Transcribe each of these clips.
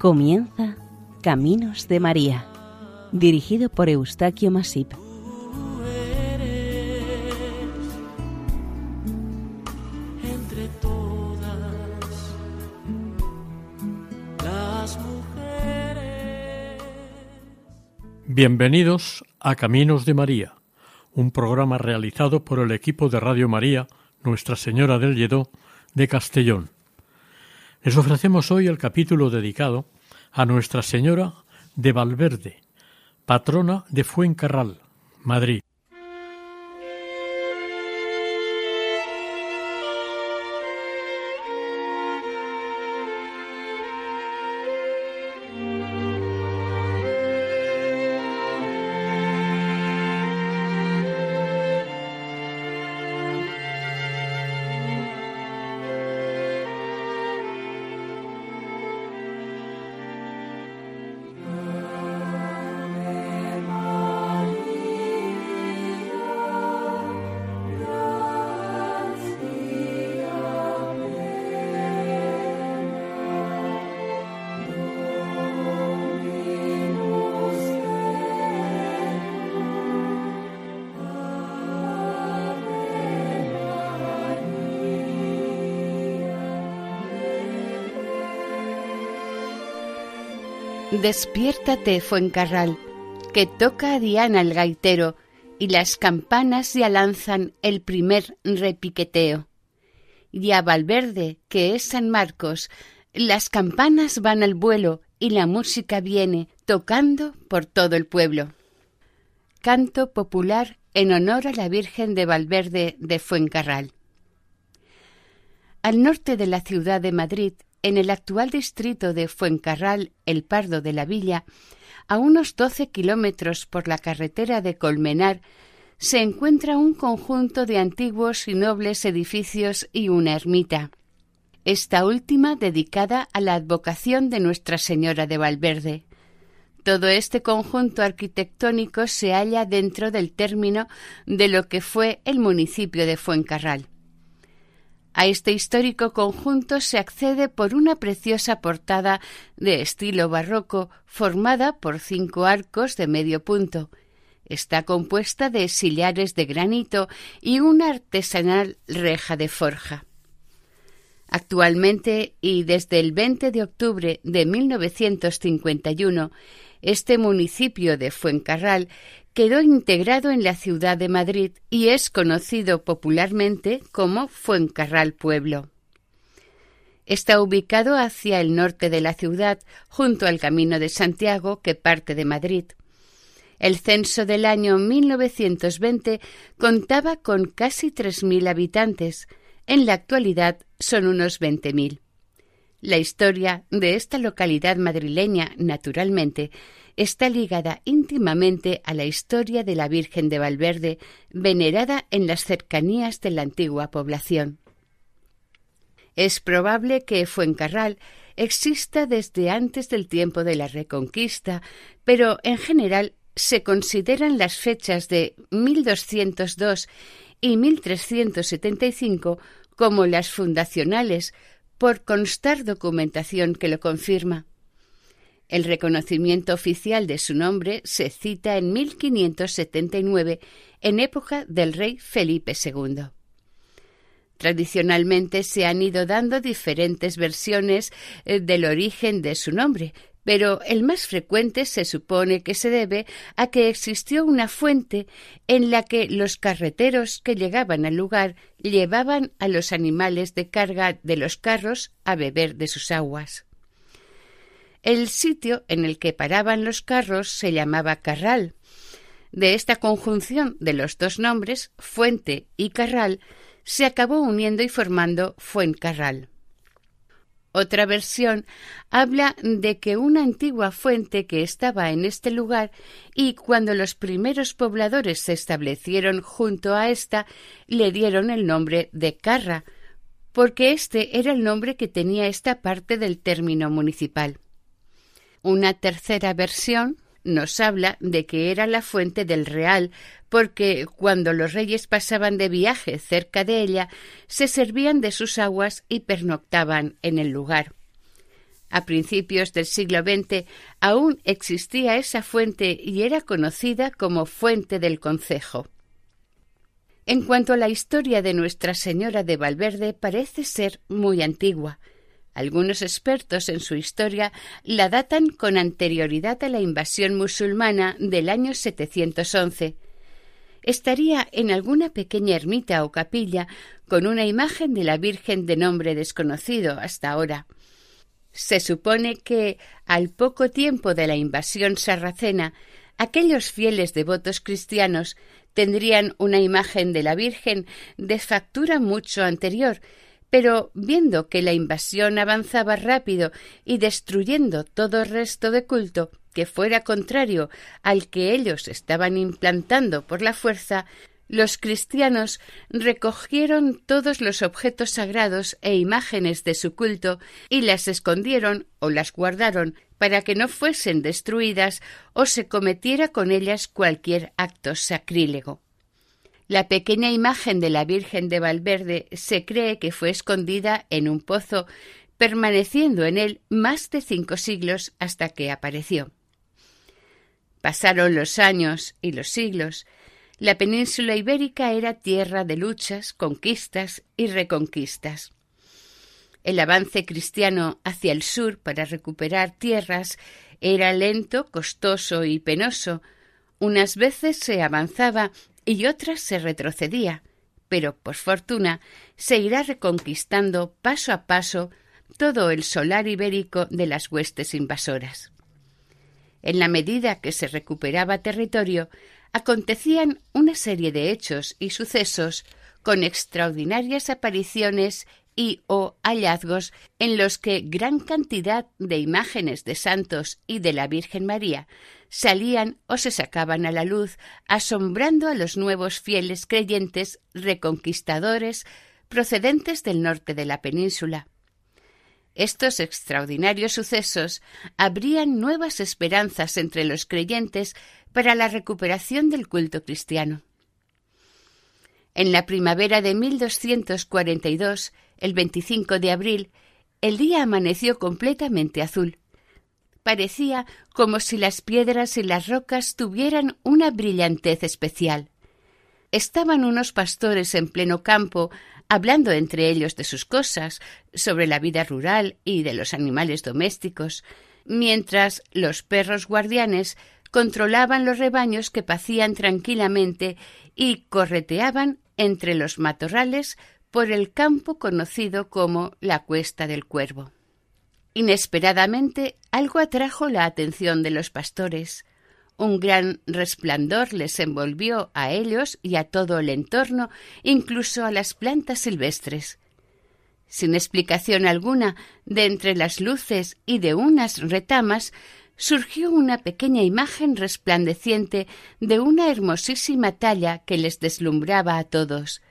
Comienza Caminos de María, dirigido por Eustaquio Masip. Entre todas las mujeres. Bienvenidos a Caminos de María, un programa realizado por el equipo de Radio María Nuestra Señora del Lledó de Castellón. Les ofrecemos hoy el capítulo dedicado a Nuestra Señora de Valverde, patrona de Fuencarral, Madrid. Despiértate, Fuencarral, que toca a Diana el gaitero, y las campanas ya lanzan el primer repiqueteo. Y a Valverde, que es San Marcos, las campanas van al vuelo y la música viene tocando por todo el pueblo. Canto popular en honor a la Virgen de Valverde de Fuencarral. Al norte de la ciudad de Madrid en el actual distrito de Fuencarral, el Pardo de la Villa, a unos doce kilómetros por la carretera de Colmenar, se encuentra un conjunto de antiguos y nobles edificios y una ermita, esta última dedicada a la advocación de Nuestra Señora de Valverde. Todo este conjunto arquitectónico se halla dentro del término de lo que fue el municipio de Fuencarral. A este histórico conjunto se accede por una preciosa portada de estilo barroco formada por cinco arcos de medio punto. Está compuesta de sillares de granito y una artesanal reja de forja. Actualmente y desde el 20 de octubre de 1951, este municipio de Fuencarral quedó integrado en la ciudad de Madrid y es conocido popularmente como Fuencarral Pueblo. Está ubicado hacia el norte de la ciudad, junto al Camino de Santiago que parte de Madrid. El censo del año 1920 contaba con casi 3.000 habitantes. En la actualidad son unos 20.000. La historia de esta localidad madrileña, naturalmente, está ligada íntimamente a la historia de la Virgen de Valverde, venerada en las cercanías de la antigua población. Es probable que Fuencarral exista desde antes del tiempo de la Reconquista, pero en general se consideran las fechas de 1202 y 1375 como las fundacionales, por constar documentación que lo confirma. El reconocimiento oficial de su nombre se cita en 1579, en época del rey Felipe II. Tradicionalmente se han ido dando diferentes versiones eh, del origen de su nombre, pero el más frecuente se supone que se debe a que existió una fuente en la que los carreteros que llegaban al lugar llevaban a los animales de carga de los carros a beber de sus aguas. El sitio en el que paraban los carros se llamaba Carral. De esta conjunción de los dos nombres, Fuente y Carral, se acabó uniendo y formando Fuencarral. Otra versión habla de que una antigua fuente que estaba en este lugar y cuando los primeros pobladores se establecieron junto a ésta le dieron el nombre de Carra, porque este era el nombre que tenía esta parte del término municipal. Una tercera versión nos habla de que era la fuente del Real, porque cuando los reyes pasaban de viaje cerca de ella, se servían de sus aguas y pernoctaban en el lugar. A principios del siglo XX aún existía esa fuente y era conocida como Fuente del Concejo. En cuanto a la historia de Nuestra Señora de Valverde, parece ser muy antigua. Algunos expertos en su historia la datan con anterioridad a la invasión musulmana del año 711. Estaría en alguna pequeña ermita o capilla con una imagen de la Virgen de nombre desconocido hasta ahora. Se supone que, al poco tiempo de la invasión sarracena, aquellos fieles devotos cristianos tendrían una imagen de la Virgen de factura mucho anterior, pero viendo que la invasión avanzaba rápido y destruyendo todo resto de culto que fuera contrario al que ellos estaban implantando por la fuerza, los cristianos recogieron todos los objetos sagrados e imágenes de su culto y las escondieron o las guardaron para que no fuesen destruidas o se cometiera con ellas cualquier acto sacrílego. La pequeña imagen de la Virgen de Valverde se cree que fue escondida en un pozo, permaneciendo en él más de cinco siglos hasta que apareció. Pasaron los años y los siglos, la península ibérica era tierra de luchas, conquistas y reconquistas. El avance cristiano hacia el sur para recuperar tierras era lento, costoso y penoso. Unas veces se avanzaba y otras se retrocedía, pero por fortuna se irá reconquistando paso a paso todo el solar ibérico de las huestes invasoras. En la medida que se recuperaba territorio, acontecían una serie de hechos y sucesos con extraordinarias apariciones y o hallazgos en los que gran cantidad de imágenes de santos y de la Virgen María salían o se sacaban a la luz, asombrando a los nuevos fieles creyentes reconquistadores procedentes del norte de la península. Estos extraordinarios sucesos abrían nuevas esperanzas entre los creyentes para la recuperación del culto cristiano. En la primavera de 1242, el 25 de abril, el día amaneció completamente azul. Parecía como si las piedras y las rocas tuvieran una brillantez especial. Estaban unos pastores en pleno campo hablando entre ellos de sus cosas, sobre la vida rural y de los animales domésticos, mientras los perros guardianes controlaban los rebaños que pacían tranquilamente y correteaban entre los matorrales por el campo conocido como la Cuesta del Cuervo. Inesperadamente algo atrajo la atención de los pastores. Un gran resplandor les envolvió a ellos y a todo el entorno, incluso a las plantas silvestres. Sin explicación alguna, de entre las luces y de unas retamas surgió una pequeña imagen resplandeciente de una hermosísima talla que les deslumbraba a todos.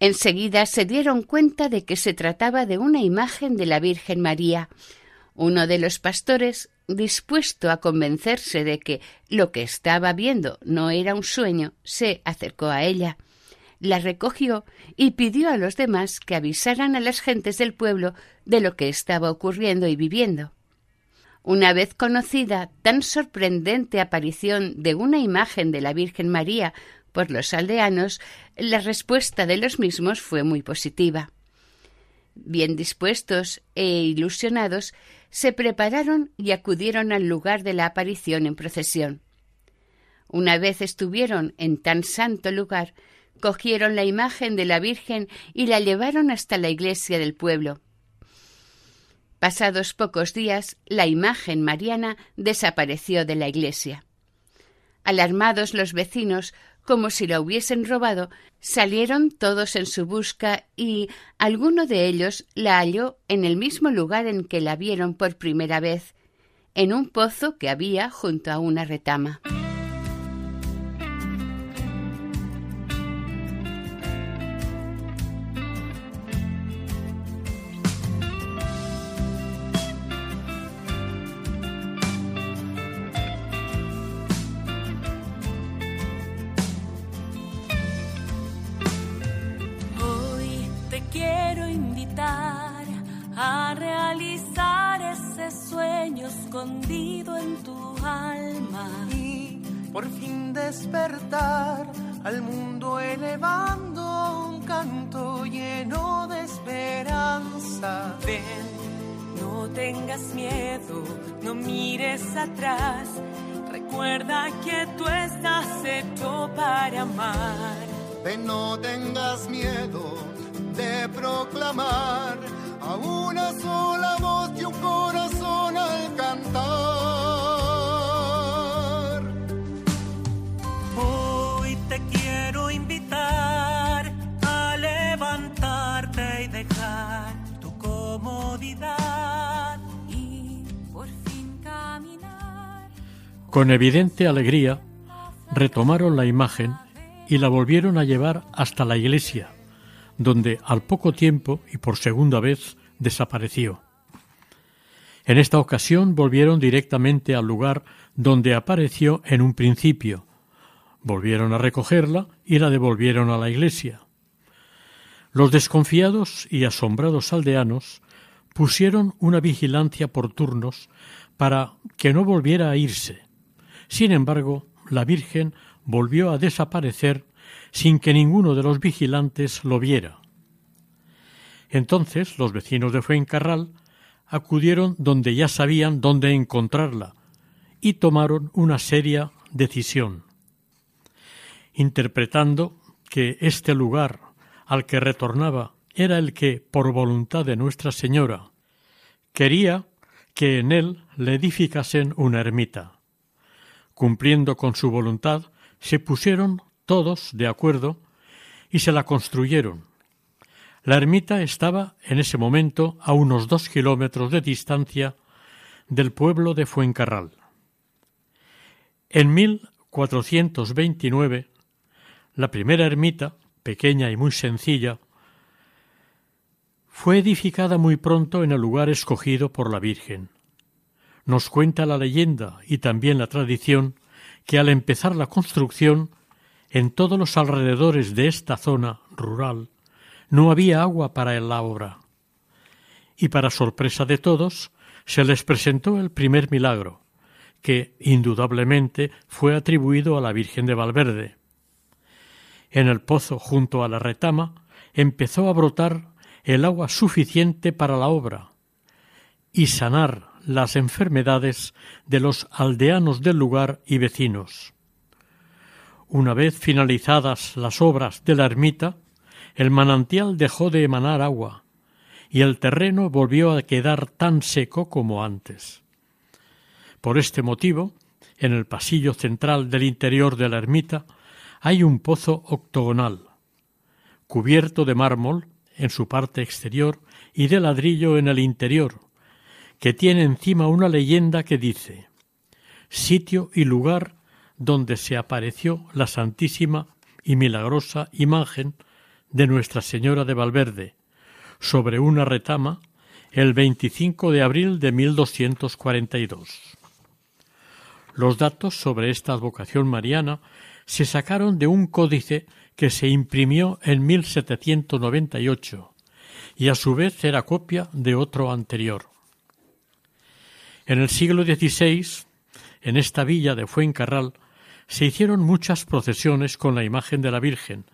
Enseguida se dieron cuenta de que se trataba de una imagen de la Virgen María. Uno de los pastores, dispuesto a convencerse de que lo que estaba viendo no era un sueño, se acercó a ella, la recogió y pidió a los demás que avisaran a las gentes del pueblo de lo que estaba ocurriendo y viviendo. Una vez conocida tan sorprendente aparición de una imagen de la Virgen María por los aldeanos, la respuesta de los mismos fue muy positiva. Bien dispuestos e ilusionados, se prepararon y acudieron al lugar de la aparición en procesión. Una vez estuvieron en tan santo lugar, cogieron la imagen de la Virgen y la llevaron hasta la iglesia del pueblo. Pasados pocos días, la imagen mariana desapareció de la iglesia. Alarmados los vecinos, como si la hubiesen robado, salieron todos en su busca y alguno de ellos la halló en el mismo lugar en que la vieron por primera vez, en un pozo que había junto a una retama. Realizar ese sueño escondido en tu alma. Y por fin despertar al mundo elevando un canto lleno de esperanza. Ven, no tengas miedo, no mires atrás. Recuerda que tú estás hecho para amar. Ven, no tengas miedo de proclamar a una sola voz y un corazón al cantar. Hoy te quiero invitar a levantarte y dejar tu comodidad y por fin caminar. Con evidente alegría retomaron la imagen y la volvieron a llevar hasta la iglesia, donde al poco tiempo y por segunda vez desapareció. En esta ocasión volvieron directamente al lugar donde apareció en un principio. Volvieron a recogerla y la devolvieron a la iglesia. Los desconfiados y asombrados aldeanos pusieron una vigilancia por turnos para que no volviera a irse. Sin embargo, la Virgen volvió a desaparecer sin que ninguno de los vigilantes lo viera. Entonces los vecinos de Fuencarral acudieron donde ya sabían dónde encontrarla y tomaron una seria decisión. Interpretando que este lugar al que retornaba era el que, por voluntad de Nuestra Señora, quería que en él le edificasen una ermita. Cumpliendo con su voluntad, se pusieron todos de acuerdo y se la construyeron. La ermita estaba en ese momento a unos dos kilómetros de distancia del pueblo de Fuencarral. En 1429, la primera ermita, pequeña y muy sencilla, fue edificada muy pronto en el lugar escogido por la Virgen. Nos cuenta la leyenda y también la tradición que al empezar la construcción, en todos los alrededores de esta zona rural, no había agua para la obra. Y para sorpresa de todos, se les presentó el primer milagro, que indudablemente fue atribuido a la Virgen de Valverde. En el pozo junto a la retama empezó a brotar el agua suficiente para la obra y sanar las enfermedades de los aldeanos del lugar y vecinos. Una vez finalizadas las obras de la ermita, el manantial dejó de emanar agua y el terreno volvió a quedar tan seco como antes. Por este motivo, en el pasillo central del interior de la ermita hay un pozo octogonal, cubierto de mármol en su parte exterior y de ladrillo en el interior, que tiene encima una leyenda que dice sitio y lugar donde se apareció la santísima y milagrosa imagen de Nuestra Señora de Valverde, sobre una retama, el 25 de abril de 1242. Los datos sobre esta advocación mariana se sacaron de un códice que se imprimió en 1798 y a su vez era copia de otro anterior. En el siglo XVI, en esta villa de Fuencarral, se hicieron muchas procesiones con la imagen de la Virgen,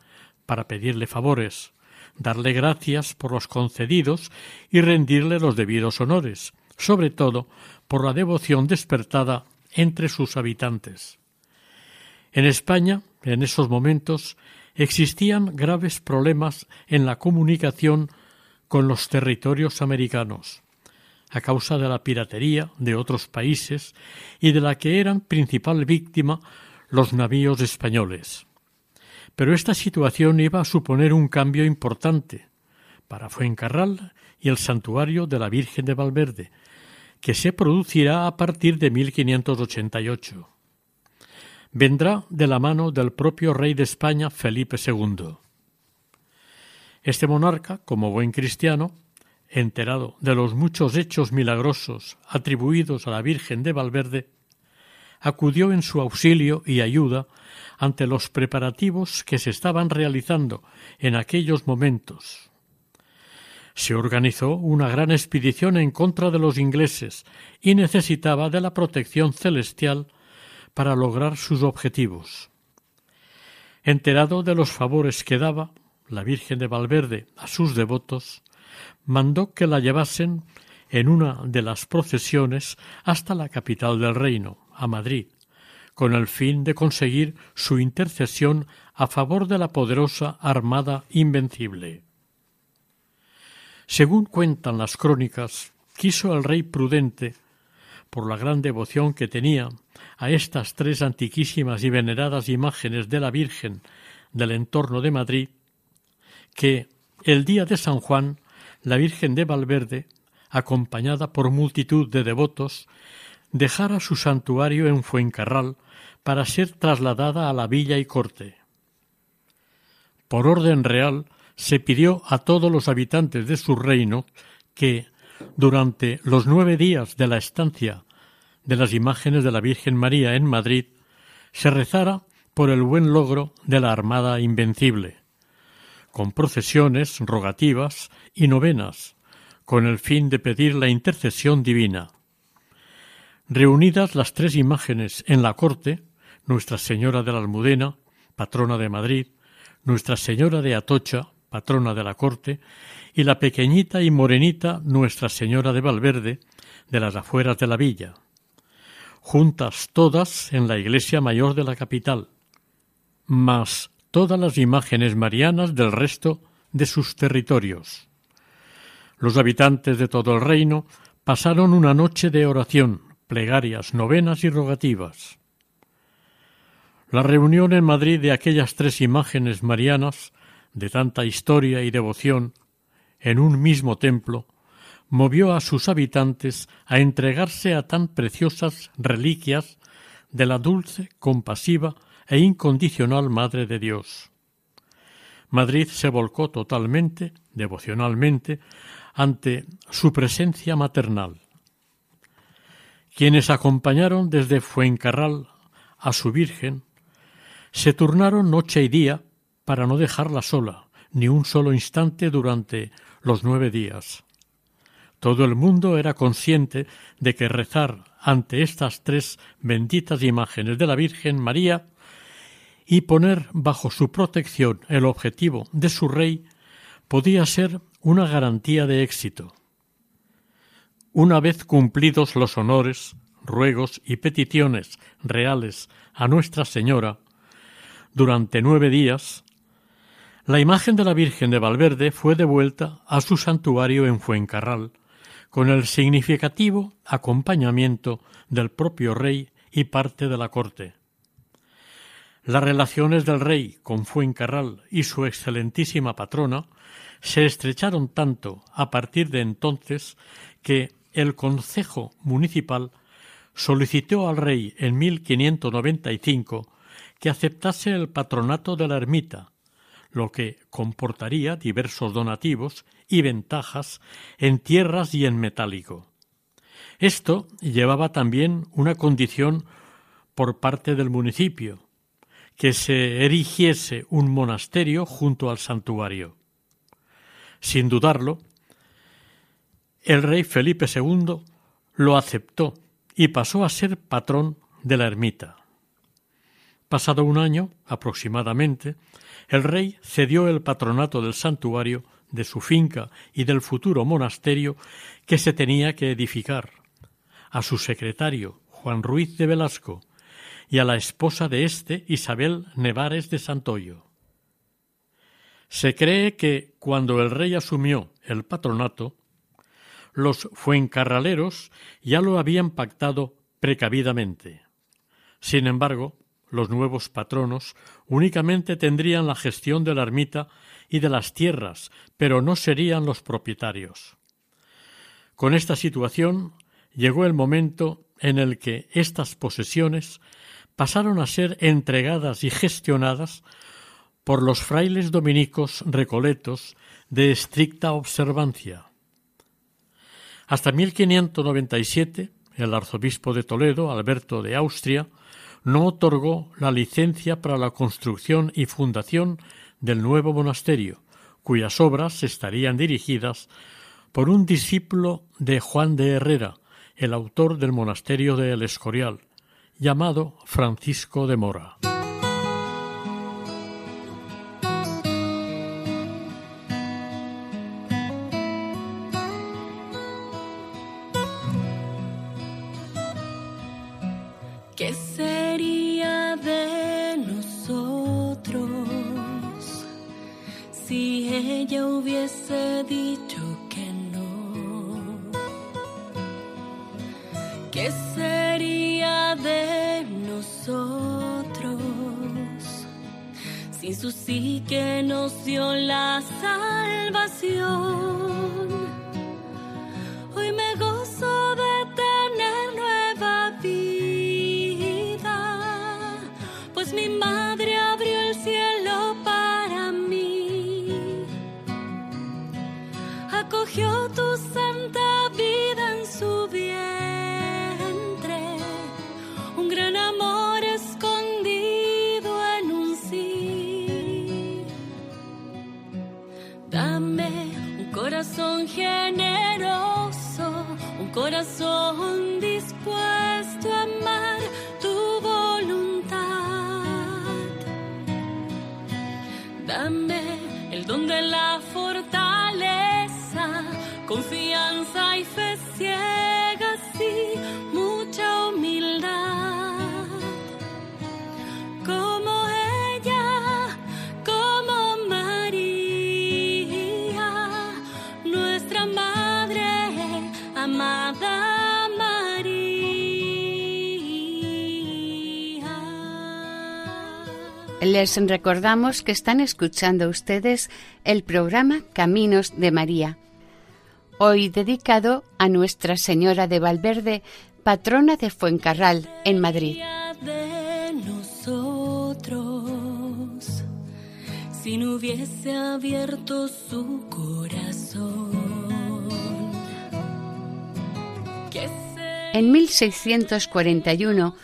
para pedirle favores, darle gracias por los concedidos y rendirle los debidos honores, sobre todo por la devoción despertada entre sus habitantes. En España, en esos momentos, existían graves problemas en la comunicación con los territorios americanos, a causa de la piratería de otros países y de la que eran principal víctima los navíos españoles. Pero esta situación iba a suponer un cambio importante para Fuencarral y el santuario de la Virgen de Valverde, que se producirá a partir de 1588. Vendrá de la mano del propio rey de España Felipe II. Este monarca, como buen cristiano, enterado de los muchos hechos milagrosos atribuidos a la Virgen de Valverde, acudió en su auxilio y ayuda ante los preparativos que se estaban realizando en aquellos momentos. Se organizó una gran expedición en contra de los ingleses y necesitaba de la protección celestial para lograr sus objetivos. Enterado de los favores que daba la Virgen de Valverde a sus devotos, mandó que la llevasen en una de las procesiones hasta la capital del reino, a Madrid, con el fin de conseguir su intercesión a favor de la poderosa Armada Invencible. Según cuentan las crónicas, quiso el rey prudente, por la gran devoción que tenía a estas tres antiquísimas y veneradas imágenes de la Virgen del entorno de Madrid, que el día de San Juan la Virgen de Valverde, acompañada por multitud de devotos, dejara su santuario en Fuencarral para ser trasladada a la villa y corte. Por orden real se pidió a todos los habitantes de su reino que, durante los nueve días de la estancia de las imágenes de la Virgen María en Madrid, se rezara por el buen logro de la Armada Invencible, con procesiones, rogativas y novenas, con el fin de pedir la intercesión divina. Reunidas las tres imágenes en la corte, Nuestra Señora de la Almudena, patrona de Madrid, Nuestra Señora de Atocha, patrona de la corte, y la pequeñita y morenita Nuestra Señora de Valverde, de las afueras de la villa, juntas todas en la iglesia mayor de la capital, más todas las imágenes marianas del resto de sus territorios. Los habitantes de todo el reino pasaron una noche de oración, plegarias, novenas y rogativas. La reunión en Madrid de aquellas tres imágenes marianas, de tanta historia y devoción, en un mismo templo, movió a sus habitantes a entregarse a tan preciosas reliquias de la dulce, compasiva e incondicional Madre de Dios. Madrid se volcó totalmente, devocionalmente, ante su presencia maternal. Quienes acompañaron desde Fuencarral a su Virgen se turnaron noche y día para no dejarla sola ni un solo instante durante los nueve días. Todo el mundo era consciente de que rezar ante estas tres benditas imágenes de la Virgen María y poner bajo su protección el objetivo de su rey podía ser una garantía de éxito. Una vez cumplidos los honores, ruegos y peticiones reales a Nuestra Señora, durante nueve días, la imagen de la Virgen de Valverde fue devuelta a su santuario en Fuencarral, con el significativo acompañamiento del propio rey y parte de la corte. Las relaciones del rey con Fuencarral y su excelentísima patrona se estrecharon tanto a partir de entonces que el Concejo Municipal solicitó al rey en 1595 que aceptase el patronato de la ermita, lo que comportaría diversos donativos y ventajas en tierras y en metálico. Esto llevaba también una condición por parte del municipio, que se erigiese un monasterio junto al santuario. Sin dudarlo, el rey Felipe II lo aceptó y pasó a ser patrón de la ermita. Pasado un año, aproximadamente, el rey cedió el patronato del santuario, de su finca y del futuro monasterio que se tenía que edificar, a su secretario, Juan Ruiz de Velasco, y a la esposa de éste, Isabel Nevares de Santoyo. Se cree que cuando el rey asumió el patronato, los fuencarraleros ya lo habían pactado precavidamente. Sin embargo, los nuevos patronos únicamente tendrían la gestión de la ermita y de las tierras, pero no serían los propietarios. Con esta situación llegó el momento en el que estas posesiones pasaron a ser entregadas y gestionadas por los frailes dominicos recoletos de estricta observancia. Hasta 1597, el arzobispo de Toledo, Alberto de Austria, no otorgó la licencia para la construcción y fundación del nuevo monasterio, cuyas obras estarían dirigidas por un discípulo de Juan de Herrera, el autor del monasterio de El Escorial, llamado Francisco de Mora. ¿Qué sería de nosotros si ella hubiese dicho que no? ¿Qué sería de nosotros sin su sí que nos dio la salvación? en la Les recordamos que están escuchando ustedes el programa Caminos de María, hoy dedicado a Nuestra Señora de Valverde, patrona de Fuencarral, en Madrid. si no hubiese abierto su corazón. En 1641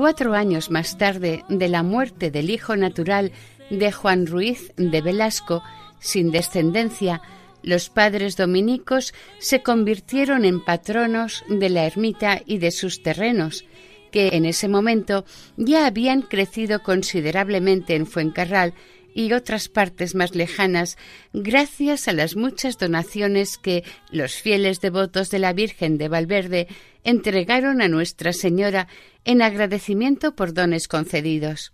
Cuatro años más tarde de la muerte del hijo natural de Juan Ruiz de Velasco, sin descendencia, los padres dominicos se convirtieron en patronos de la ermita y de sus terrenos, que en ese momento ya habían crecido considerablemente en Fuencarral y otras partes más lejanas gracias a las muchas donaciones que los fieles devotos de la Virgen de Valverde entregaron a Nuestra Señora en agradecimiento por dones concedidos.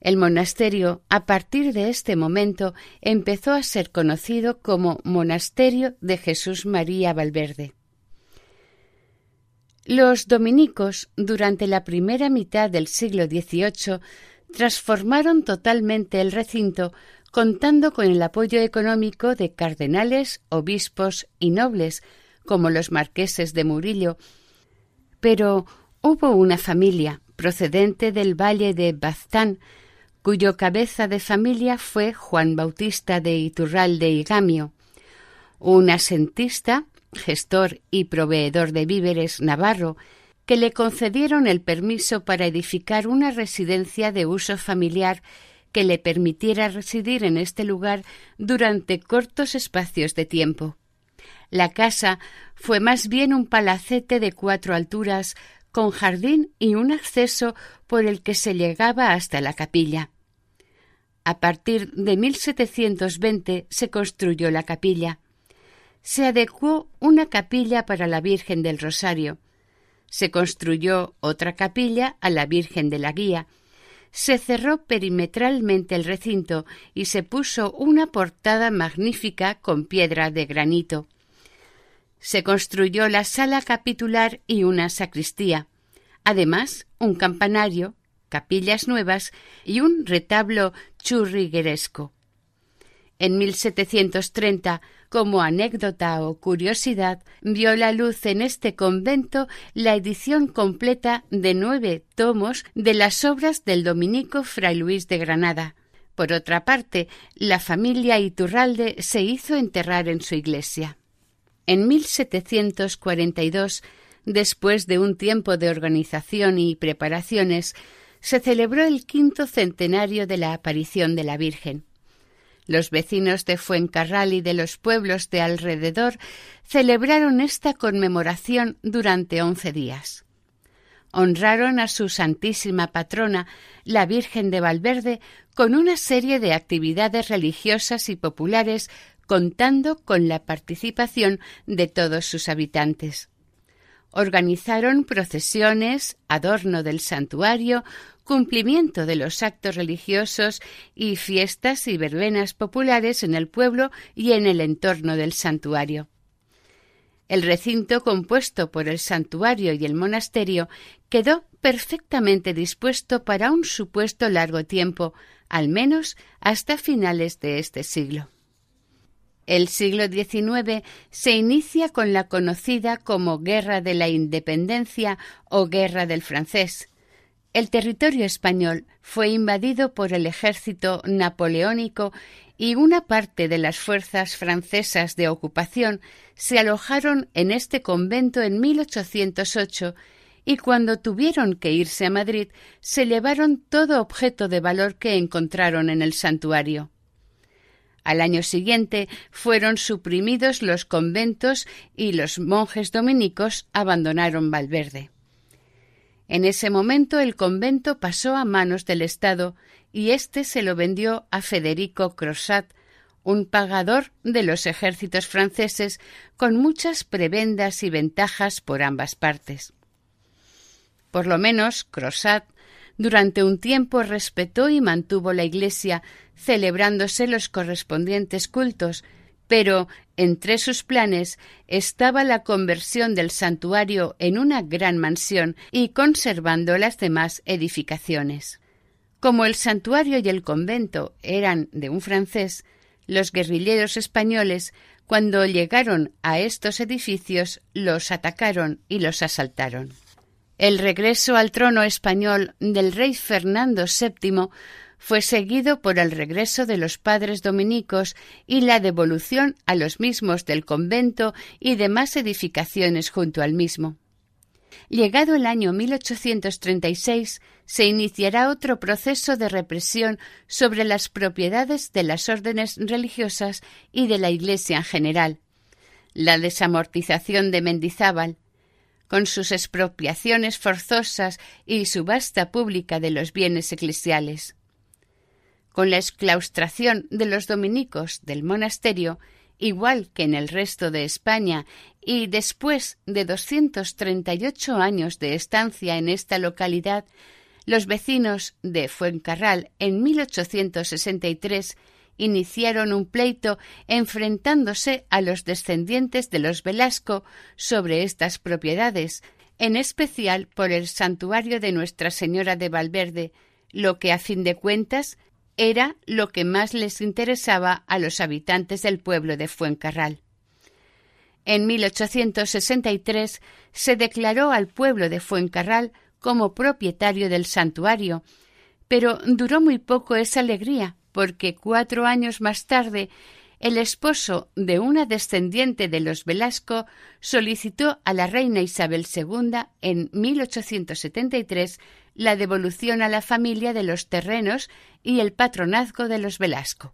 El monasterio, a partir de este momento, empezó a ser conocido como Monasterio de Jesús María Valverde. Los dominicos, durante la primera mitad del siglo XVIII, transformaron totalmente el recinto contando con el apoyo económico de cardenales, obispos y nobles, como los marqueses de Murillo. Pero hubo una familia procedente del valle de Baztán, cuyo cabeza de familia fue Juan Bautista de Iturralde y Gamio, un asentista, gestor y proveedor de víveres navarro, que le concedieron el permiso para edificar una residencia de uso familiar que le permitiera residir en este lugar durante cortos espacios de tiempo. La casa fue más bien un palacete de cuatro alturas con jardín y un acceso por el que se llegaba hasta la capilla. A partir de 1720 se construyó la capilla. Se adecuó una capilla para la Virgen del Rosario, se construyó otra capilla a la Virgen de la Guía, se cerró perimetralmente el recinto y se puso una portada magnífica con piedra de granito. Se construyó la sala capitular y una sacristía, además un campanario, capillas nuevas y un retablo churrigueresco. En 1730 como anécdota o curiosidad, vio la luz en este convento la edición completa de nueve tomos de las obras del dominico Fray Luis de Granada. Por otra parte, la familia Iturralde se hizo enterrar en su iglesia. En 1742, después de un tiempo de organización y preparaciones, se celebró el quinto centenario de la aparición de la Virgen. Los vecinos de Fuencarral y de los pueblos de alrededor celebraron esta conmemoración durante once días. Honraron a su Santísima Patrona, la Virgen de Valverde, con una serie de actividades religiosas y populares contando con la participación de todos sus habitantes. Organizaron procesiones, adorno del santuario, cumplimiento de los actos religiosos y fiestas y verbenas populares en el pueblo y en el entorno del santuario. El recinto compuesto por el santuario y el monasterio quedó perfectamente dispuesto para un supuesto largo tiempo, al menos hasta finales de este siglo. El siglo XIX se inicia con la conocida como Guerra de la Independencia o Guerra del Francés. El territorio español fue invadido por el ejército napoleónico y una parte de las fuerzas francesas de ocupación se alojaron en este convento en 1808 y cuando tuvieron que irse a Madrid se llevaron todo objeto de valor que encontraron en el santuario. Al año siguiente fueron suprimidos los conventos y los monjes dominicos abandonaron Valverde. En ese momento el convento pasó a manos del Estado y éste se lo vendió a Federico Crossat, un pagador de los ejércitos franceses con muchas prebendas y ventajas por ambas partes. Por lo menos Crossat durante un tiempo respetó y mantuvo la Iglesia, celebrándose los correspondientes cultos, pero entre sus planes estaba la conversión del santuario en una gran mansión y conservando las demás edificaciones. Como el santuario y el convento eran de un francés, los guerrilleros españoles, cuando llegaron a estos edificios, los atacaron y los asaltaron. El regreso al trono español del rey Fernando VII fue seguido por el regreso de los padres dominicos y la devolución a los mismos del convento y demás edificaciones junto al mismo. Llegado el año 1836, se iniciará otro proceso de represión sobre las propiedades de las órdenes religiosas y de la Iglesia en general. La desamortización de Mendizábal, con sus expropiaciones forzosas y subasta pública de los bienes eclesiales. Con la exclaustración de los dominicos del monasterio, igual que en el resto de España, y después de 238 años de estancia en esta localidad, los vecinos de Fuencarral en 1863 iniciaron un pleito enfrentándose a los descendientes de los Velasco sobre estas propiedades, en especial por el santuario de Nuestra Señora de Valverde, lo que a fin de cuentas era lo que más les interesaba a los habitantes del pueblo de Fuencarral. En 1863 se declaró al pueblo de Fuencarral como propietario del santuario, pero duró muy poco esa alegría, porque cuatro años más tarde el esposo de una descendiente de los Velasco solicitó a la reina Isabel II en 1873 la devolución a la familia de los terrenos y el patronazgo de los Velasco.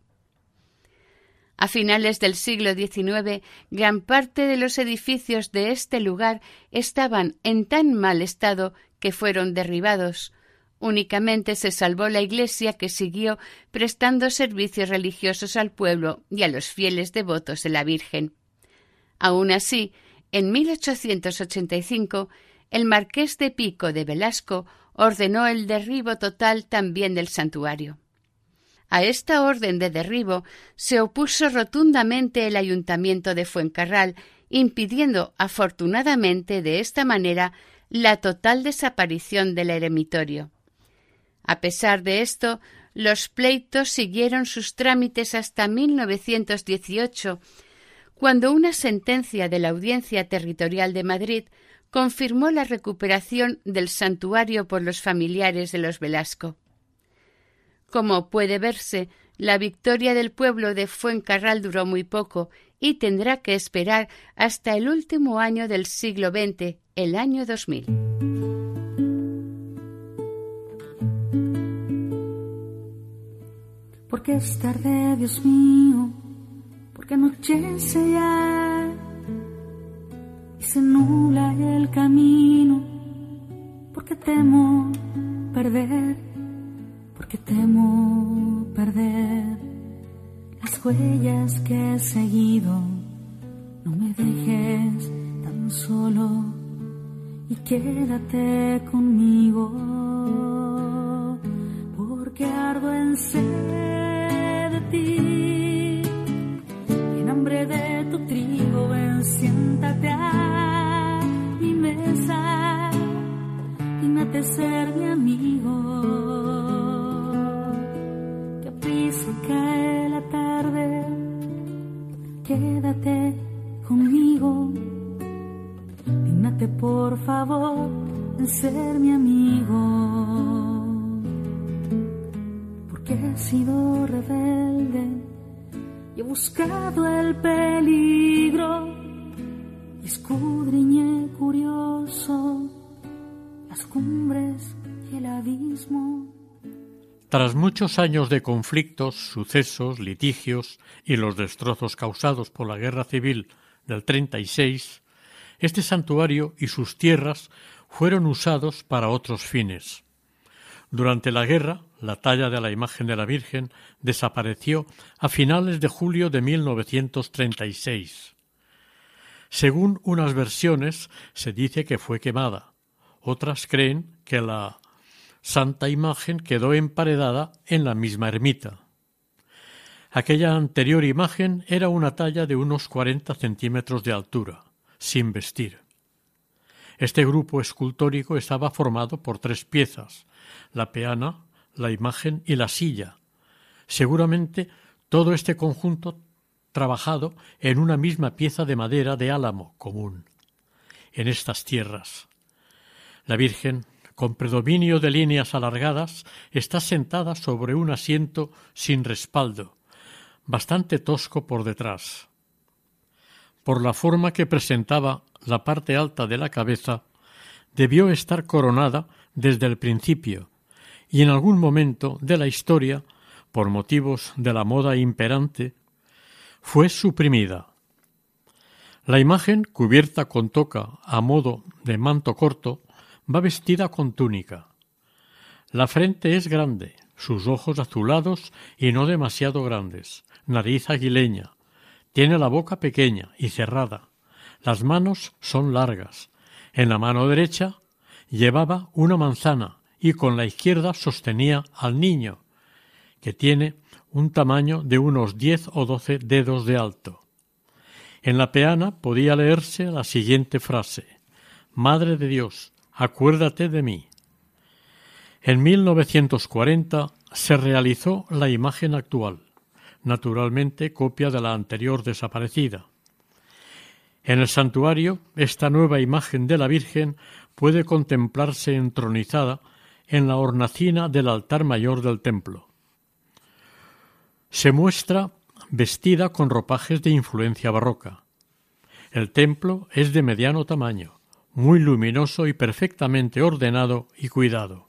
A finales del siglo XIX, gran parte de los edificios de este lugar estaban en tan mal estado que fueron derribados, Únicamente se salvó la Iglesia que siguió prestando servicios religiosos al pueblo y a los fieles devotos de la Virgen. Aun así, en 1885, el marqués de Pico de Velasco ordenó el derribo total también del santuario. A esta orden de derribo se opuso rotundamente el ayuntamiento de Fuencarral, impidiendo afortunadamente de esta manera la total desaparición del eremitorio. A pesar de esto, los pleitos siguieron sus trámites hasta 1918, cuando una sentencia de la Audiencia Territorial de Madrid confirmó la recuperación del santuario por los familiares de los Velasco. Como puede verse, la victoria del pueblo de Fuencarral duró muy poco y tendrá que esperar hasta el último año del siglo XX, el año 2000. Porque es tarde, Dios mío, porque anochece ya y se nula el camino, porque temo perder, porque temo perder las huellas que he seguido. No me dejes tan solo y quédate conmigo, porque ardo en sed de ti. En hambre de tu trigo, ven, siéntate a mi mesa, dígnate ser mi amigo. Que prisa cae la tarde, quédate conmigo por favor en ser mi amigo. Buscado el peligro escudriñé curioso las cumbres y el abismo. Tras muchos años de conflictos, sucesos, litigios y los destrozos causados por la guerra civil del 36, este santuario y sus tierras fueron usados para otros fines. Durante la guerra, la talla de la imagen de la Virgen desapareció a finales de julio de 1936. Según unas versiones, se dice que fue quemada. Otras creen que la santa imagen quedó emparedada en la misma ermita. Aquella anterior imagen era una talla de unos cuarenta centímetros de altura sin vestir. Este grupo escultórico estaba formado por tres piezas la peana, la imagen y la silla. Seguramente todo este conjunto trabajado en una misma pieza de madera de álamo común en estas tierras. La Virgen, con predominio de líneas alargadas, está sentada sobre un asiento sin respaldo, bastante tosco por detrás por la forma que presentaba la parte alta de la cabeza, debió estar coronada desde el principio, y en algún momento de la historia, por motivos de la moda imperante, fue suprimida. La imagen, cubierta con toca a modo de manto corto, va vestida con túnica. La frente es grande, sus ojos azulados y no demasiado grandes, nariz aguileña, tiene la boca pequeña y cerrada. Las manos son largas. En la mano derecha llevaba una manzana y con la izquierda sostenía al niño, que tiene un tamaño de unos diez o doce dedos de alto. En la peana podía leerse la siguiente frase Madre de Dios, acuérdate de mí. En 1940 se realizó la imagen actual naturalmente copia de la anterior desaparecida. En el santuario, esta nueva imagen de la Virgen puede contemplarse entronizada en la hornacina del altar mayor del templo. Se muestra vestida con ropajes de influencia barroca. El templo es de mediano tamaño, muy luminoso y perfectamente ordenado y cuidado.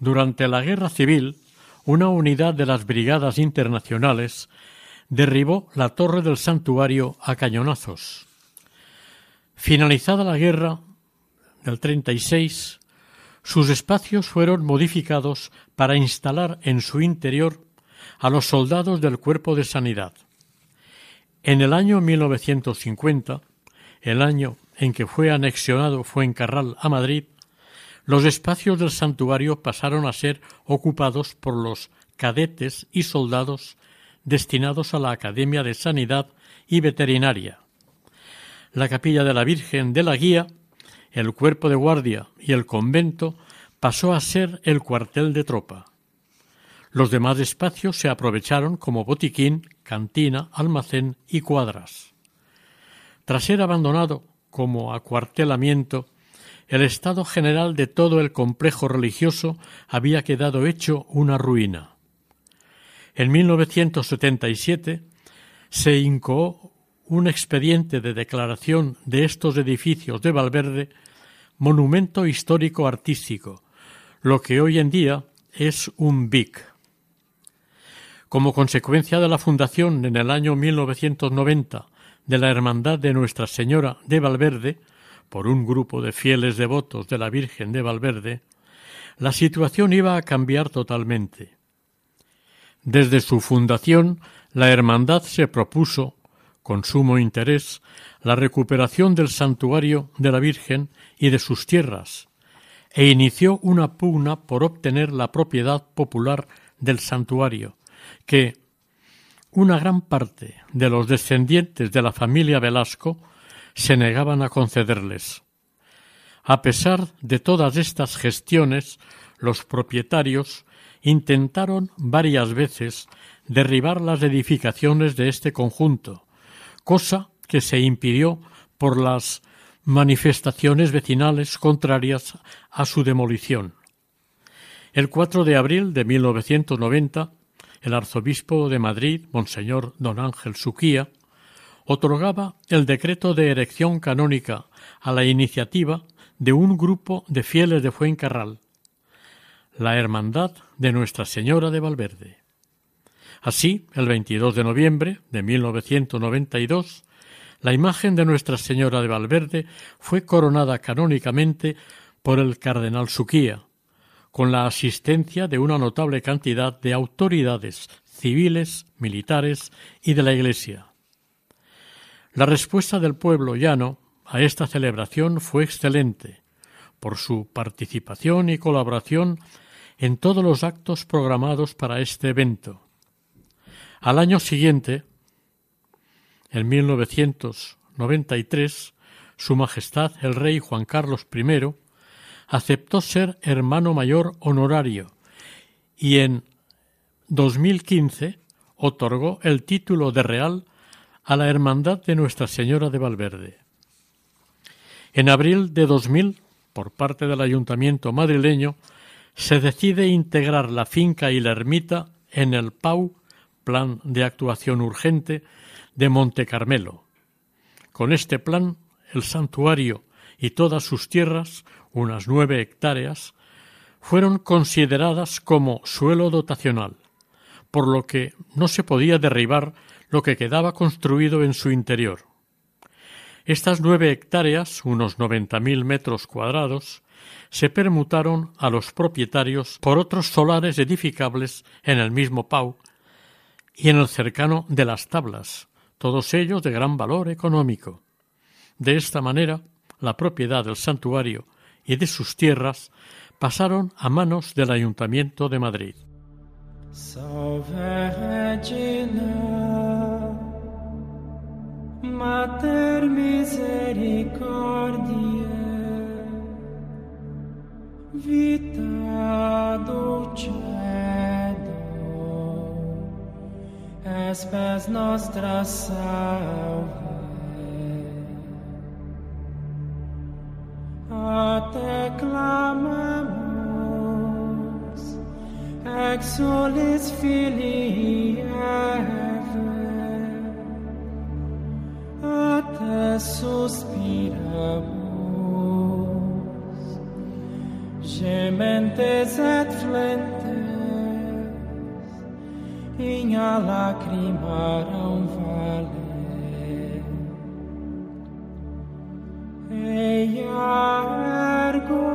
Durante la Guerra Civil, una unidad de las Brigadas Internacionales derribó la torre del santuario a cañonazos. Finalizada la guerra del 36, sus espacios fueron modificados para instalar en su interior a los soldados del Cuerpo de Sanidad. En el año 1950, el año en que fue anexionado Fuencarral a Madrid, los espacios del santuario pasaron a ser ocupados por los cadetes y soldados destinados a la Academia de Sanidad y Veterinaria. La capilla de la Virgen de la Guía, el cuerpo de guardia y el convento pasó a ser el cuartel de tropa. Los demás espacios se aprovecharon como botiquín, cantina, almacén y cuadras. Tras ser abandonado como acuartelamiento el estado general de todo el complejo religioso había quedado hecho una ruina. En 1977 se incoó un expediente de declaración de estos edificios de Valverde monumento histórico artístico, lo que hoy en día es un BIC. Como consecuencia de la fundación en el año 1990 de la Hermandad de Nuestra Señora de Valverde, por un grupo de fieles devotos de la Virgen de Valverde, la situación iba a cambiar totalmente. Desde su fundación, la Hermandad se propuso, con sumo interés, la recuperación del santuario de la Virgen y de sus tierras, e inició una pugna por obtener la propiedad popular del santuario, que una gran parte de los descendientes de la familia Velasco se negaban a concederles. A pesar de todas estas gestiones, los propietarios intentaron varias veces derribar las edificaciones de este conjunto, cosa que se impidió por las manifestaciones vecinales contrarias a su demolición. El 4 de abril de 1990, el arzobispo de Madrid, Monseñor don Ángel Suquía, otorgaba el decreto de erección canónica a la iniciativa de un grupo de fieles de Fuencarral, la Hermandad de Nuestra Señora de Valverde. Así, el 22 de noviembre de 1992, la imagen de Nuestra Señora de Valverde fue coronada canónicamente por el cardenal Suquía, con la asistencia de una notable cantidad de autoridades civiles, militares y de la Iglesia. La respuesta del pueblo llano a esta celebración fue excelente, por su participación y colaboración en todos los actos programados para este evento. Al año siguiente, en 1993, Su Majestad el Rey Juan Carlos I aceptó ser hermano mayor honorario y en 2015 otorgó el título de real a la Hermandad de Nuestra Señora de Valverde. En abril de 2000, por parte del Ayuntamiento madrileño, se decide integrar la finca y la ermita en el PAU, Plan de Actuación Urgente, de Monte Carmelo. Con este plan, el santuario y todas sus tierras unas nueve hectáreas, fueron consideradas como suelo dotacional, por lo que no se podía derribar lo que quedaba construido en su interior. Estas nueve hectáreas, unos noventa mil metros cuadrados, se permutaron a los propietarios por otros solares edificables en el mismo Pau y en el cercano de las tablas, todos ellos de gran valor económico. De esta manera, la propiedad del santuario y de sus tierras pasaron a manos del Ayuntamiento de Madrid. Mater vita espes nostra salva. a te clamamos, ex solis Eve, a te suspiramos, gementes et flentes, in a lacrimarum vale. Eia ergo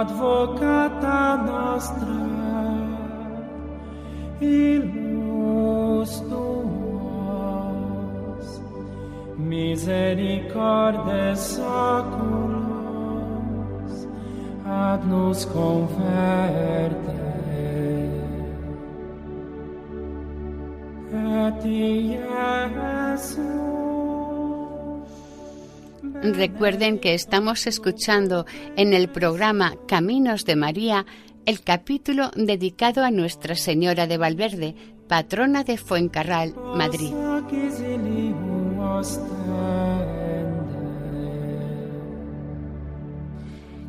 advocata nostra ilus tuos misericordes saculos ad nos converte Recuerden que estamos escuchando en el programa Caminos de María el capítulo dedicado a Nuestra Señora de Valverde, patrona de Fuencarral, Madrid.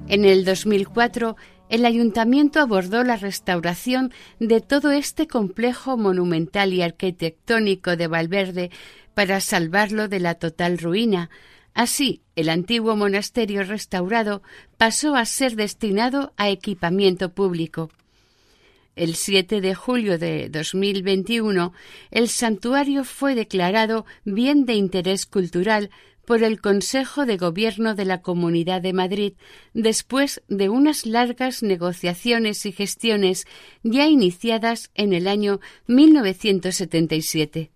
En el 2004, el ayuntamiento abordó la restauración de todo este complejo monumental y arquitectónico de Valverde para salvarlo de la total ruina, Así, el antiguo monasterio restaurado pasó a ser destinado a equipamiento público. el 7 de julio de 2021, el santuario fue declarado bien de interés cultural por el Consejo de Gobierno de la Comunidad de Madrid después de unas largas negociaciones y gestiones ya iniciadas en el año 1977.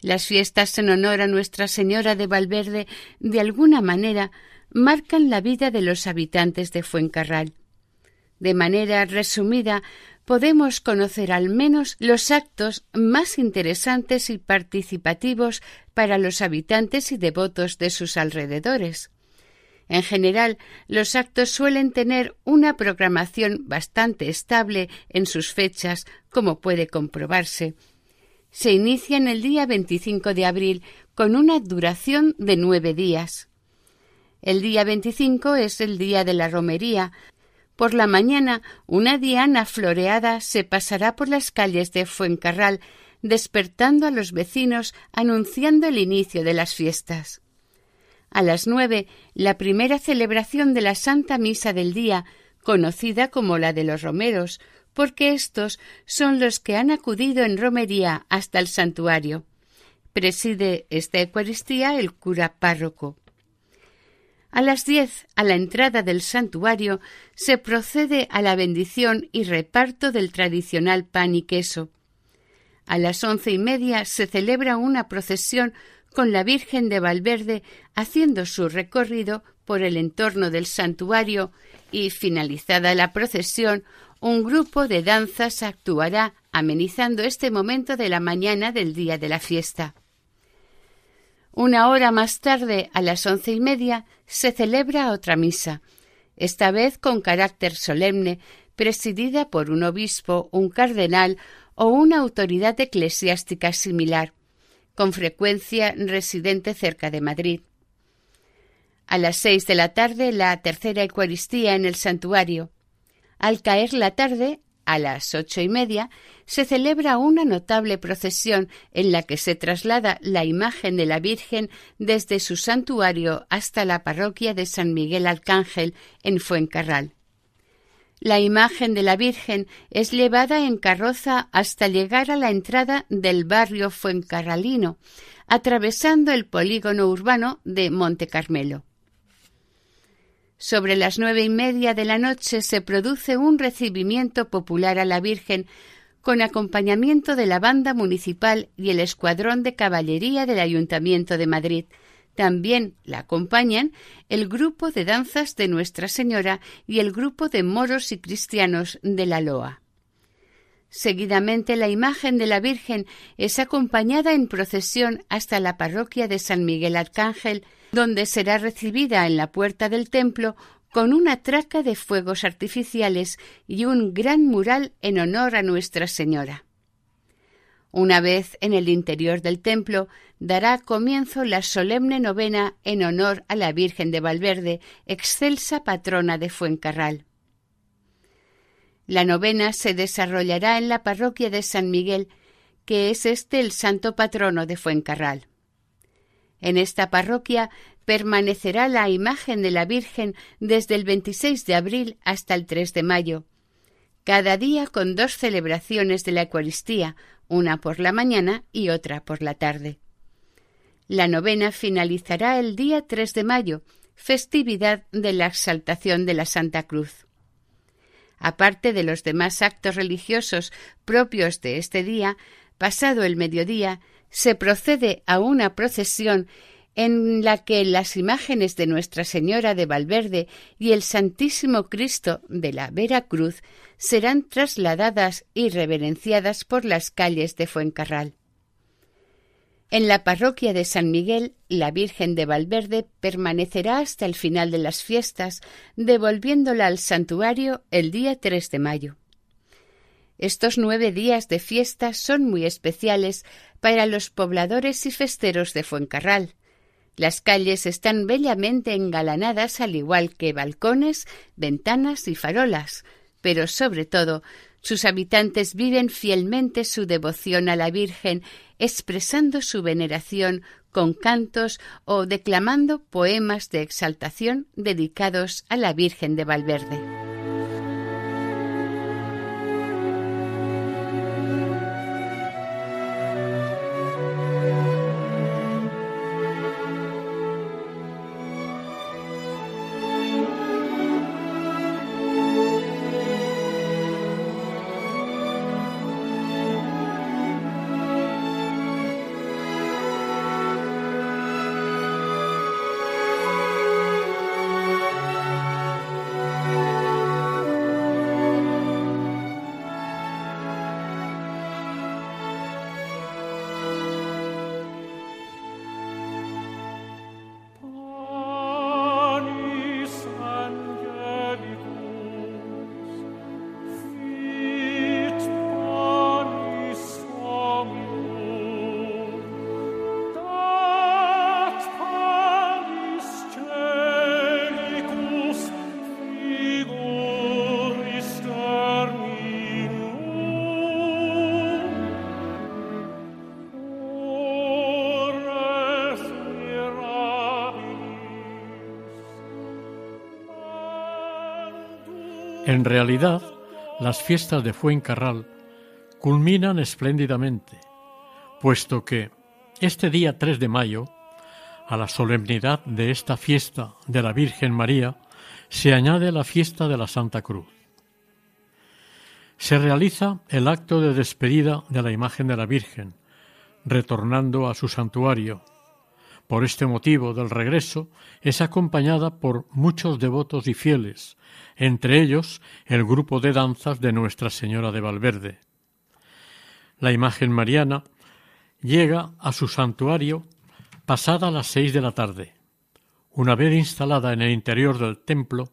Las fiestas en honor a Nuestra Señora de Valverde de alguna manera marcan la vida de los habitantes de Fuencarral. De manera resumida, podemos conocer al menos los actos más interesantes y participativos para los habitantes y devotos de sus alrededores. En general, los actos suelen tener una programación bastante estable en sus fechas, como puede comprobarse. Se inician el día 25 de abril con una duración de nueve días. El día 25 es el día de la romería, por la mañana una diana floreada se pasará por las calles de Fuencarral, despertando a los vecinos anunciando el inicio de las fiestas. A las nueve, la primera celebración de la Santa Misa del día, conocida como la de los romeros, porque estos son los que han acudido en romería hasta el santuario. Preside esta Eucaristía el cura párroco. A las diez, a la entrada del santuario, se procede a la bendición y reparto del tradicional pan y queso. A las once y media se celebra una procesión con la Virgen de Valverde haciendo su recorrido por el entorno del santuario y, finalizada la procesión, un grupo de danzas actuará amenizando este momento de la mañana del día de la fiesta. Una hora más tarde, a las once y media, se celebra otra misa, esta vez con carácter solemne, presidida por un obispo, un cardenal o una autoridad eclesiástica similar, con frecuencia residente cerca de Madrid. A las seis de la tarde, la tercera Eucaristía en el santuario. Al caer la tarde, a las ocho y media se celebra una notable procesión en la que se traslada la imagen de la Virgen desde su santuario hasta la parroquia de San Miguel Arcángel en Fuencarral. La imagen de la Virgen es llevada en carroza hasta llegar a la entrada del barrio fuencarralino, atravesando el polígono urbano de Monte Carmelo. Sobre las nueve y media de la noche se produce un recibimiento popular a la Virgen con acompañamiento de la banda municipal y el escuadrón de caballería del Ayuntamiento de Madrid. También la acompañan el grupo de danzas de Nuestra Señora y el grupo de moros y cristianos de la Loa. Seguidamente la imagen de la Virgen es acompañada en procesión hasta la parroquia de San Miguel Arcángel, donde será recibida en la puerta del templo con una traca de fuegos artificiales y un gran mural en honor a Nuestra Señora. Una vez en el interior del templo, dará comienzo la solemne novena en honor a la Virgen de Valverde, excelsa patrona de Fuencarral. La novena se desarrollará en la parroquia de San Miguel, que es este el santo patrono de Fuencarral. En esta parroquia permanecerá la imagen de la Virgen desde el 26 de abril hasta el 3 de mayo, cada día con dos celebraciones de la Eucaristía, una por la mañana y otra por la tarde. La novena finalizará el día 3 de mayo, festividad de la exaltación de la Santa Cruz. Aparte de los demás actos religiosos propios de este día, pasado el mediodía, se procede a una procesión en la que las imágenes de Nuestra Señora de Valverde y el Santísimo Cristo de la Vera Cruz serán trasladadas y reverenciadas por las calles de Fuencarral. En la parroquia de San Miguel, la Virgen de Valverde permanecerá hasta el final de las fiestas, devolviéndola al santuario el día 3 de mayo. Estos nueve días de fiesta son muy especiales para los pobladores y festeros de Fuencarral. Las calles están bellamente engalanadas al igual que balcones, ventanas y farolas, pero sobre todo sus habitantes viven fielmente su devoción a la Virgen, expresando su veneración con cantos o declamando poemas de exaltación dedicados a la Virgen de Valverde. En realidad, las fiestas de Fuencarral culminan espléndidamente, puesto que este día 3 de mayo, a la solemnidad de esta fiesta de la Virgen María, se añade la fiesta de la Santa Cruz. Se realiza el acto de despedida de la imagen de la Virgen, retornando a su santuario. Por este motivo del regreso es acompañada por muchos devotos y fieles, entre ellos el grupo de danzas de Nuestra Señora de Valverde. La imagen mariana llega a su santuario pasada las seis de la tarde. Una vez instalada en el interior del templo,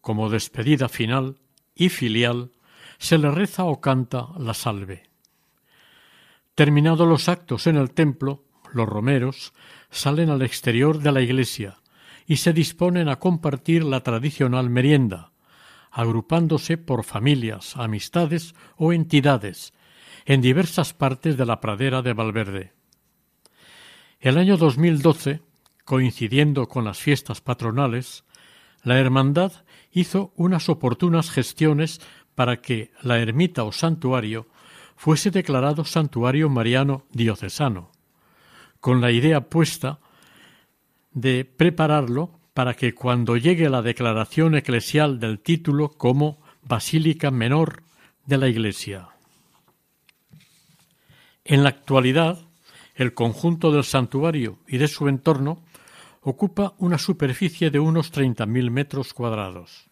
como despedida final y filial, se le reza o canta la salve. Terminados los actos en el templo, los romeros salen al exterior de la iglesia y se disponen a compartir la tradicional merienda, agrupándose por familias, amistades o entidades en diversas partes de la pradera de Valverde. El año 2012, coincidiendo con las fiestas patronales, la Hermandad hizo unas oportunas gestiones para que la ermita o santuario fuese declarado santuario mariano diocesano, con la idea puesta de prepararlo para que cuando llegue la declaración eclesial del título como Basílica Menor de la Iglesia. En la actualidad, el conjunto del santuario y de su entorno ocupa una superficie de unos 30.000 metros cuadrados.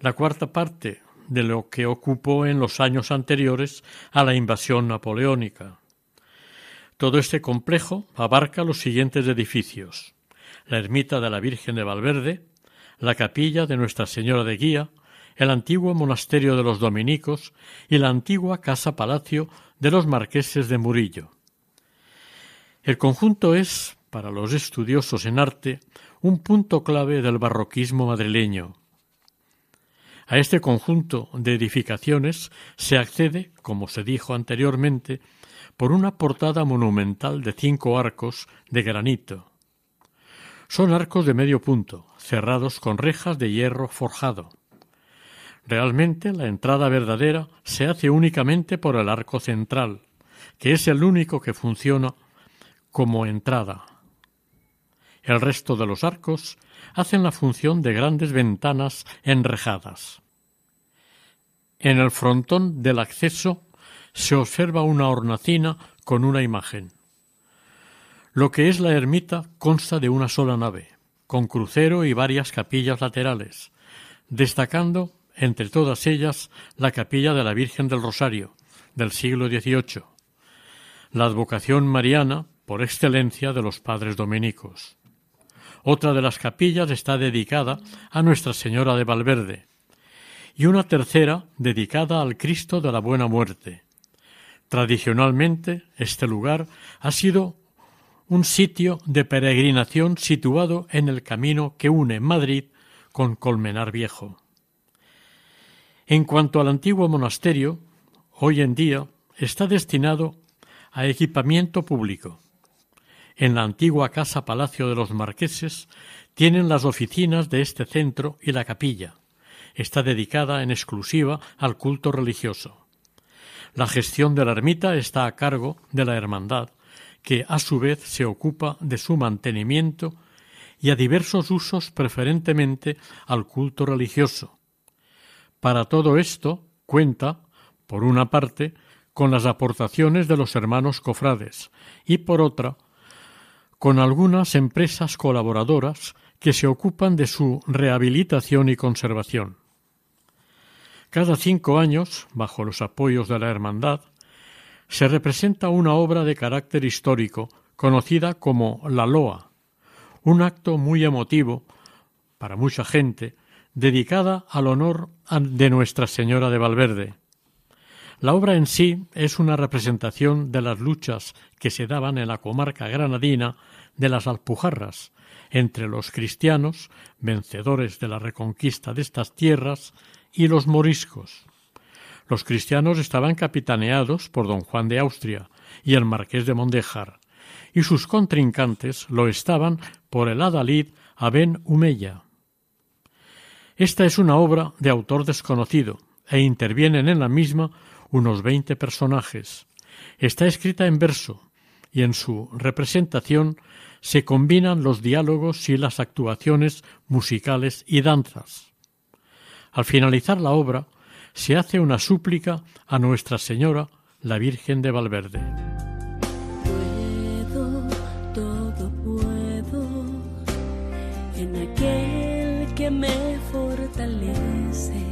La cuarta parte de lo que ocupó en los años anteriores a la invasión napoleónica. Todo este complejo abarca los siguientes edificios la ermita de la Virgen de Valverde, la capilla de Nuestra Señora de Guía, el antiguo monasterio de los dominicos y la antigua casa palacio de los marqueses de Murillo. El conjunto es, para los estudiosos en arte, un punto clave del barroquismo madrileño. A este conjunto de edificaciones se accede, como se dijo anteriormente, por una portada monumental de cinco arcos de granito. Son arcos de medio punto, cerrados con rejas de hierro forjado. Realmente la entrada verdadera se hace únicamente por el arco central, que es el único que funciona como entrada. El resto de los arcos hacen la función de grandes ventanas enrejadas. En el frontón del acceso se observa una hornacina con una imagen. Lo que es la ermita consta de una sola nave, con crucero y varias capillas laterales, destacando entre todas ellas la capilla de la Virgen del Rosario, del siglo XVIII, la advocación mariana por excelencia de los padres dominicos. Otra de las capillas está dedicada a Nuestra Señora de Valverde, y una tercera dedicada al Cristo de la Buena Muerte. Tradicionalmente, este lugar ha sido un sitio de peregrinación situado en el camino que une Madrid con Colmenar Viejo. En cuanto al antiguo monasterio, hoy en día está destinado a equipamiento público. En la antigua casa Palacio de los Marqueses tienen las oficinas de este centro y la capilla. Está dedicada en exclusiva al culto religioso. La gestión de la ermita está a cargo de la Hermandad, que a su vez se ocupa de su mantenimiento y a diversos usos preferentemente al culto religioso, para todo esto cuenta, por una parte, con las aportaciones de los hermanos cofrades y, por otra, con algunas empresas colaboradoras que se ocupan de su rehabilitación y conservación. Cada cinco años, bajo los apoyos de la Hermandad, se representa una obra de carácter histórico conocida como la Loa, un acto muy emotivo para mucha gente dedicada al honor de Nuestra Señora de Valverde. La obra en sí es una representación de las luchas que se daban en la comarca granadina de las Alpujarras entre los cristianos, vencedores de la reconquista de estas tierras, y los moriscos. Los cristianos estaban capitaneados por don Juan de Austria y el marqués de Mondejar, y sus contrincantes lo estaban por el adalid Aben Humeya. Esta es una obra de autor desconocido e intervienen en la misma unos veinte personajes. Está escrita en verso y en su representación se combinan los diálogos y las actuaciones musicales y danzas. Al finalizar la obra, se hace una súplica a Nuestra Señora, la Virgen de Valverde. Puedo, todo puedo, en aquel que me fortalece.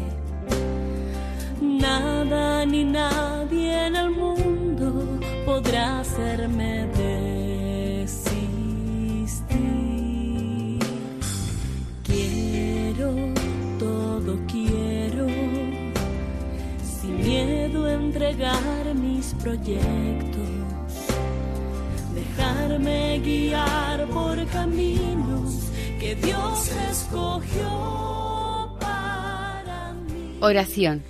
Nada ni nadie en el mundo podrá hacerme entregar mis proyectos, dejarme guiar por caminos que Dios escogió para mí. Oración.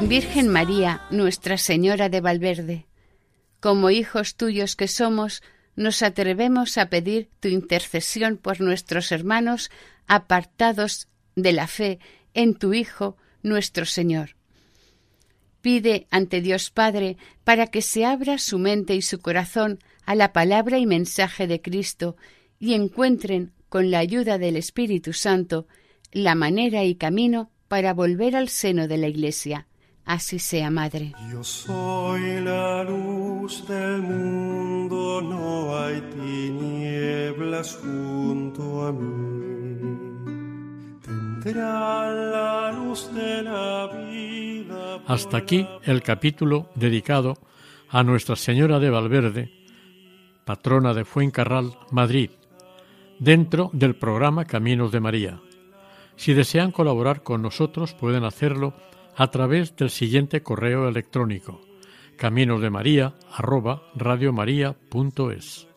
Virgen María, Nuestra Señora de Valverde, como hijos tuyos que somos, nos atrevemos a pedir tu intercesión por nuestros hermanos apartados de la fe en tu Hijo, nuestro Señor. Pide ante Dios Padre para que se abra su mente y su corazón a la palabra y mensaje de Cristo y encuentren, con la ayuda del Espíritu Santo, la manera y camino para volver al seno de la Iglesia. Así sea, Madre. Yo soy la luz del mundo, no hay tinieblas junto a mí. Hasta aquí el capítulo dedicado a Nuestra Señora de Valverde, patrona de Fuencarral, Madrid, dentro del programa Caminos de María. Si desean colaborar con nosotros pueden hacerlo a través del siguiente correo electrónico caminosdemaria@radiomaria.es.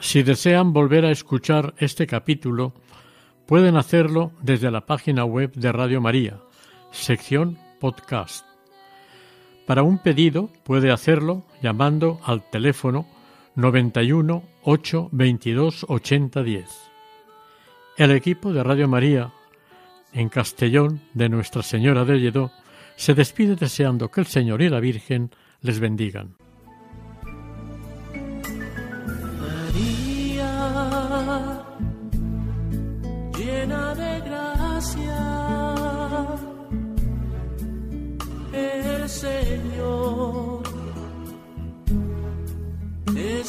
Si desean volver a escuchar este capítulo, pueden hacerlo desde la página web de Radio María, sección podcast. Para un pedido puede hacerlo llamando al teléfono 91 8 22 80 10. El equipo de Radio María en Castellón de Nuestra Señora de Lledó se despide deseando que el Señor y la Virgen les bendigan.